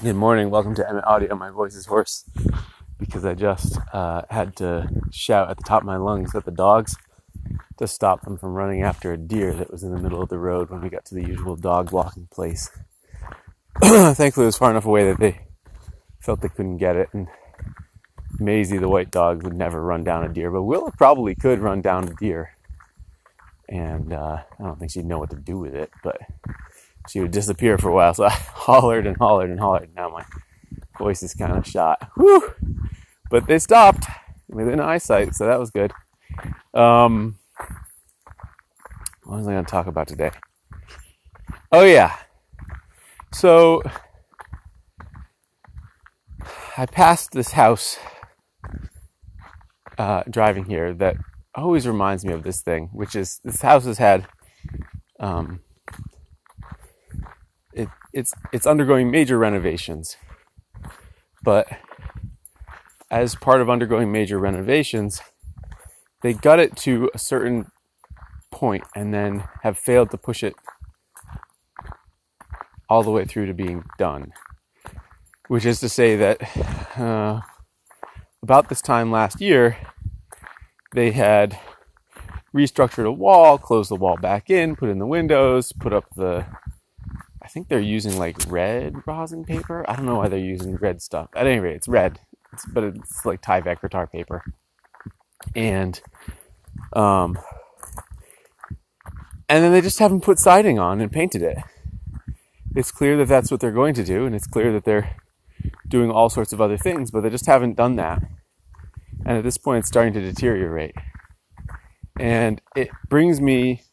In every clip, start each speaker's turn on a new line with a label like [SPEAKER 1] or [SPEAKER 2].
[SPEAKER 1] Good morning. Welcome to Emmet Audio. My voice is hoarse because I just uh, had to shout at the top of my lungs at the dogs to stop them from running after a deer that was in the middle of the road when we got to the usual dog walking place. Thankfully, it was far enough away that they felt they couldn't get it. And Maisie, the white dog, would never run down a deer, but Willow probably could run down a deer. And uh, I don't think she'd know what to do with it, but she would disappear for a while. So I hollered and hollered and hollered. Now my voice is kind of shot. Whew. But they stopped within eyesight, so that was good. Um, what was I going to talk about today? Oh, yeah. So I passed this house uh, driving here that always reminds me of this thing, which is this house has had um, it's it's undergoing major renovations. But as part of undergoing major renovations, they got it to a certain point and then have failed to push it all the way through to being done. Which is to say that uh, about this time last year, they had restructured a wall, closed the wall back in, put in the windows, put up the I think they're using like red rosin paper. I don't know why they're using red stuff. At any rate, it's red, it's, but it's like Tyvek or tar paper. And, um, and then they just haven't put siding on and painted it. It's clear that that's what they're going to do, and it's clear that they're doing all sorts of other things, but they just haven't done that. And at this point, it's starting to deteriorate. And it brings me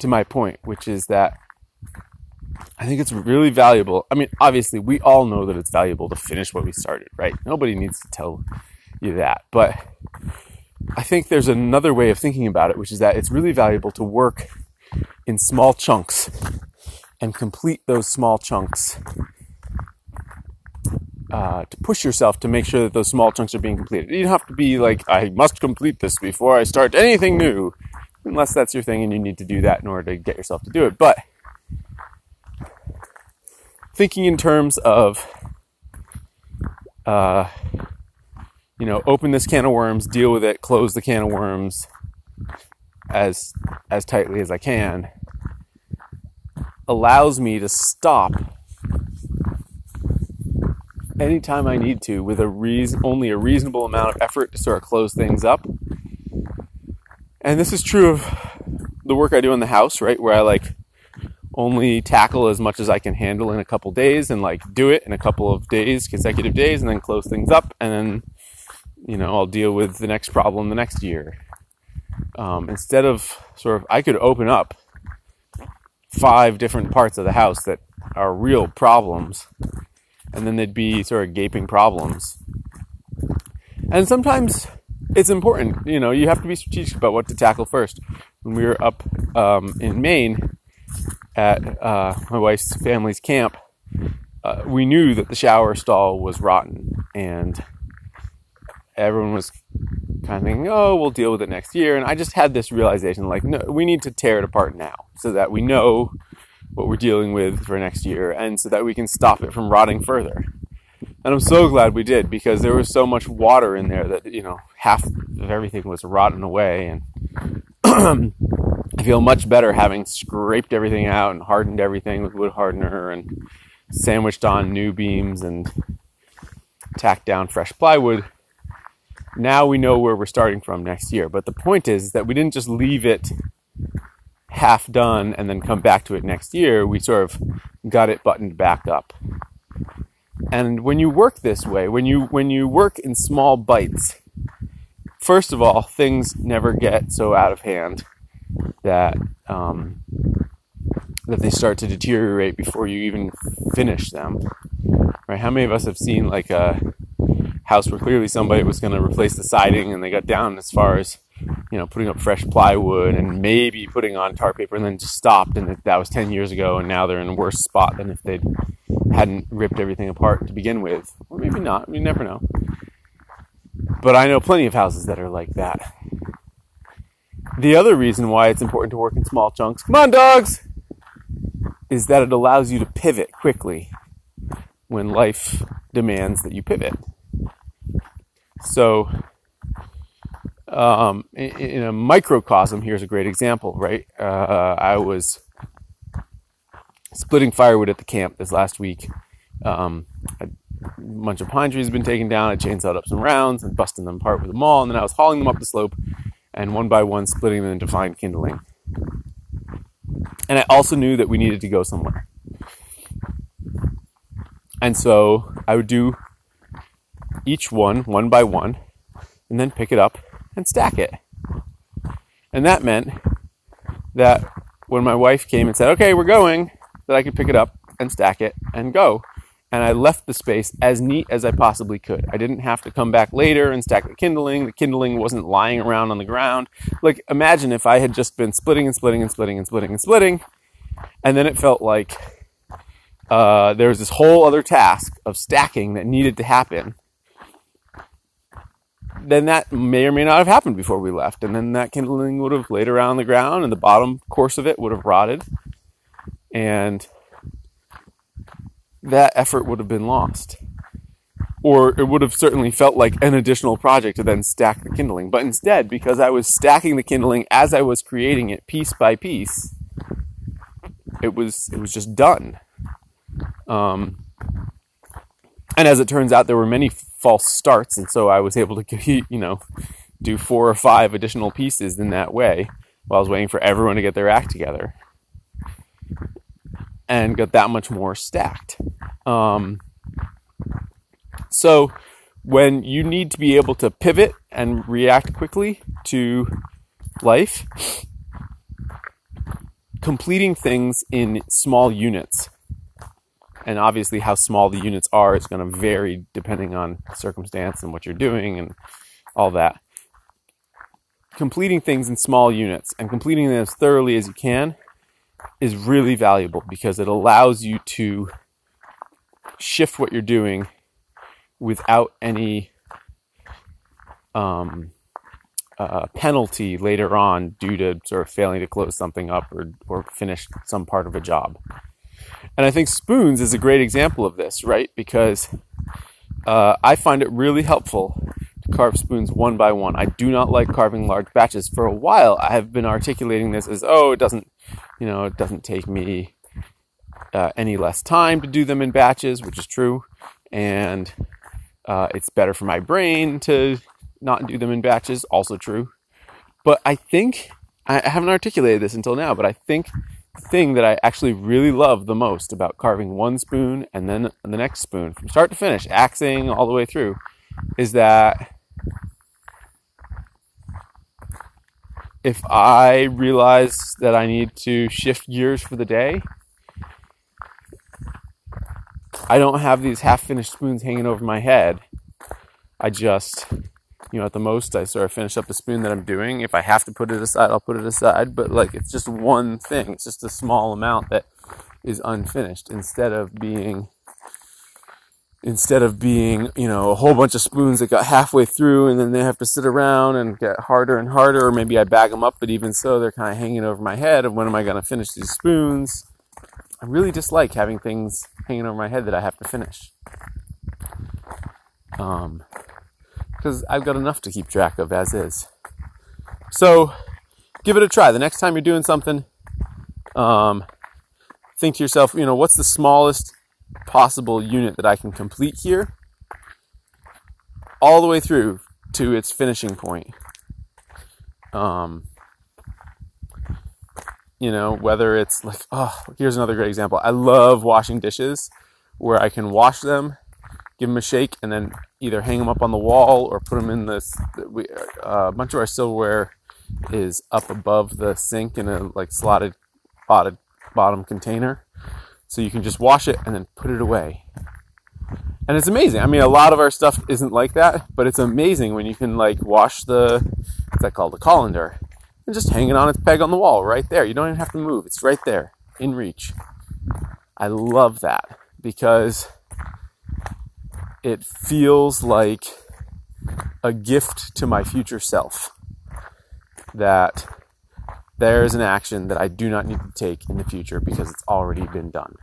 [SPEAKER 1] to my point, which is that I think it's really valuable. I mean, obviously, we all know that it's valuable to finish what we started, right? Nobody needs to tell you that. But I think there's another way of thinking about it, which is that it's really valuable to work in small chunks and complete those small chunks uh, to push yourself to make sure that those small chunks are being completed. You don't have to be like, I must complete this before I start anything new, unless that's your thing and you need to do that in order to get yourself to do it. But thinking in terms of, uh, you know, open this can of worms, deal with it, close the can of worms as as tightly as I can, allows me to stop anytime I need to with a reason, only a reasonable amount of effort to sort of close things up. And this is true of the work I do in the house, right? Where I like only tackle as much as I can handle in a couple days and like do it in a couple of days, consecutive days, and then close things up. And then, you know, I'll deal with the next problem the next year. Um, instead of sort of, I could open up five different parts of the house that are real problems, and then they'd be sort of gaping problems. And sometimes it's important, you know, you have to be strategic about what to tackle first. When we were up um, in Maine, at uh, my wife's family's camp, uh, we knew that the shower stall was rotten, and everyone was kind of thinking, "Oh, we'll deal with it next year." And I just had this realization, like, no, we need to tear it apart now, so that we know what we're dealing with for next year, and so that we can stop it from rotting further. And I'm so glad we did because there was so much water in there that you know half of everything was rotten away, and I feel much better having scraped everything out and hardened everything with wood hardener and sandwiched on new beams and tacked down fresh plywood. Now we know where we're starting from next year. But the point is that we didn't just leave it half done and then come back to it next year. We sort of got it buttoned back up. And when you work this way, when you when you work in small bites, first of all, things never get so out of hand that um, that they start to deteriorate before you even finish them. Right? How many of us have seen like a house where clearly somebody was going to replace the siding and they got down as far as you know putting up fresh plywood and maybe putting on tar paper and then just stopped and that was 10 years ago and now they're in a worse spot than if they hadn't ripped everything apart to begin with or maybe not you never know but i know plenty of houses that are like that the other reason why it's important to work in small chunks, come on, dogs, is that it allows you to pivot quickly. when life demands that you pivot. So, um, in, in, a microcosm, here's a great example, right? Uh, I was splitting firewood at the camp this last week. Um, a bunch of pine trees had been taken down. I chainsawed up some rounds and busting them apart with a maul, and then I was hauling them up the slope and one by one splitting them into fine kindling. And I also knew that we needed to go somewhere. And so I would do each one, one by one, and then pick it up and stack it. And that meant that when my wife came and said, okay, we're going, that I could pick it up and stack it and go. And I left the space as neat as I possibly could. I didn't have to come back later and stack the kindling. The kindling wasn't lying around on the ground. Like, imagine if I had just been splitting and splitting and splitting and splitting and splitting, and then it felt like uh, there was this whole other task of stacking that needed to happen, then that may or may not have happened before we left. And then that kindling would have laid around the ground and the bottom course of it would have rotted. And that effort would have been lost. Or it would have certainly felt like an additional project to then stack the kindling. But instead, because I was stacking the kindling as I was creating it piece by piece, it was it was just done. Um, and as it turns out, there were many false starts, and so I was able to, you know, do four or five additional pieces in that way while I was waiting for everyone to get their act together, and got that much more stacked. Um, so when you need to be able to pivot and react quickly to life, completing things in small units and obviously how small the units are is going to vary depending on circumstance and what you're doing and all that. Completing things in small units and completing them as thoroughly as you can is really valuable because it allows you to shift what you're doing without any um, uh, penalty later on due to sort of failing to close something up or, or finish some part of a job. And I think spoons is a great example of this, right? Because uh, I find it really helpful to carve spoons one by one. I do not like carving large batches. For a while, I have been articulating this as, oh, it doesn't, you know, it doesn't take me uh, any less time to do them in batches, which is true, and uh, it's better for my brain to not do them in batches, also true. But I think I haven't articulated this until now, but I think the thing that I actually really love the most about carving one spoon and then the next spoon from start to finish, axing all the way through, is that if I realize that I need to shift gears for the day, I don't have these half finished spoons hanging over my head. I just you know, at the most, I sort of finish up the spoon that I'm doing. If I have to put it aside, I'll put it aside. But like, it's just one thing. It's just a small amount that is unfinished instead of being, instead of being, you know, a whole bunch of spoons that got halfway through and then they have to sit around and get harder and harder. Or maybe I bag them up, but even so, they're kind of hanging over my head of when am I going to finish these spoons? I really dislike having things hanging over my head that I have to finish. Um, because I've got enough to keep track of as is. So give it a try. The next time you're doing something, um, think to yourself, you know, what's the smallest possible unit that I can complete here? All the way through to its finishing point. Um, you know, whether it's like, oh, here's another great example. I love washing dishes where I can wash them give them a shake, and then either hang them up on the wall or put them in this. We, uh, a bunch of our silverware is up above the sink in a like slotted bottom, bottom container, so you can just wash it and then put it away. And it's amazing. I mean, a lot of our stuff isn't like that, but it's amazing when you can like wash the what's that called, the colander, and just hang it on its peg on the wall right there. You don't even have to move; it's right there in reach. I love that because it feels like a gift to my future self that there is an action that I do not need to take in the future because it's already been done.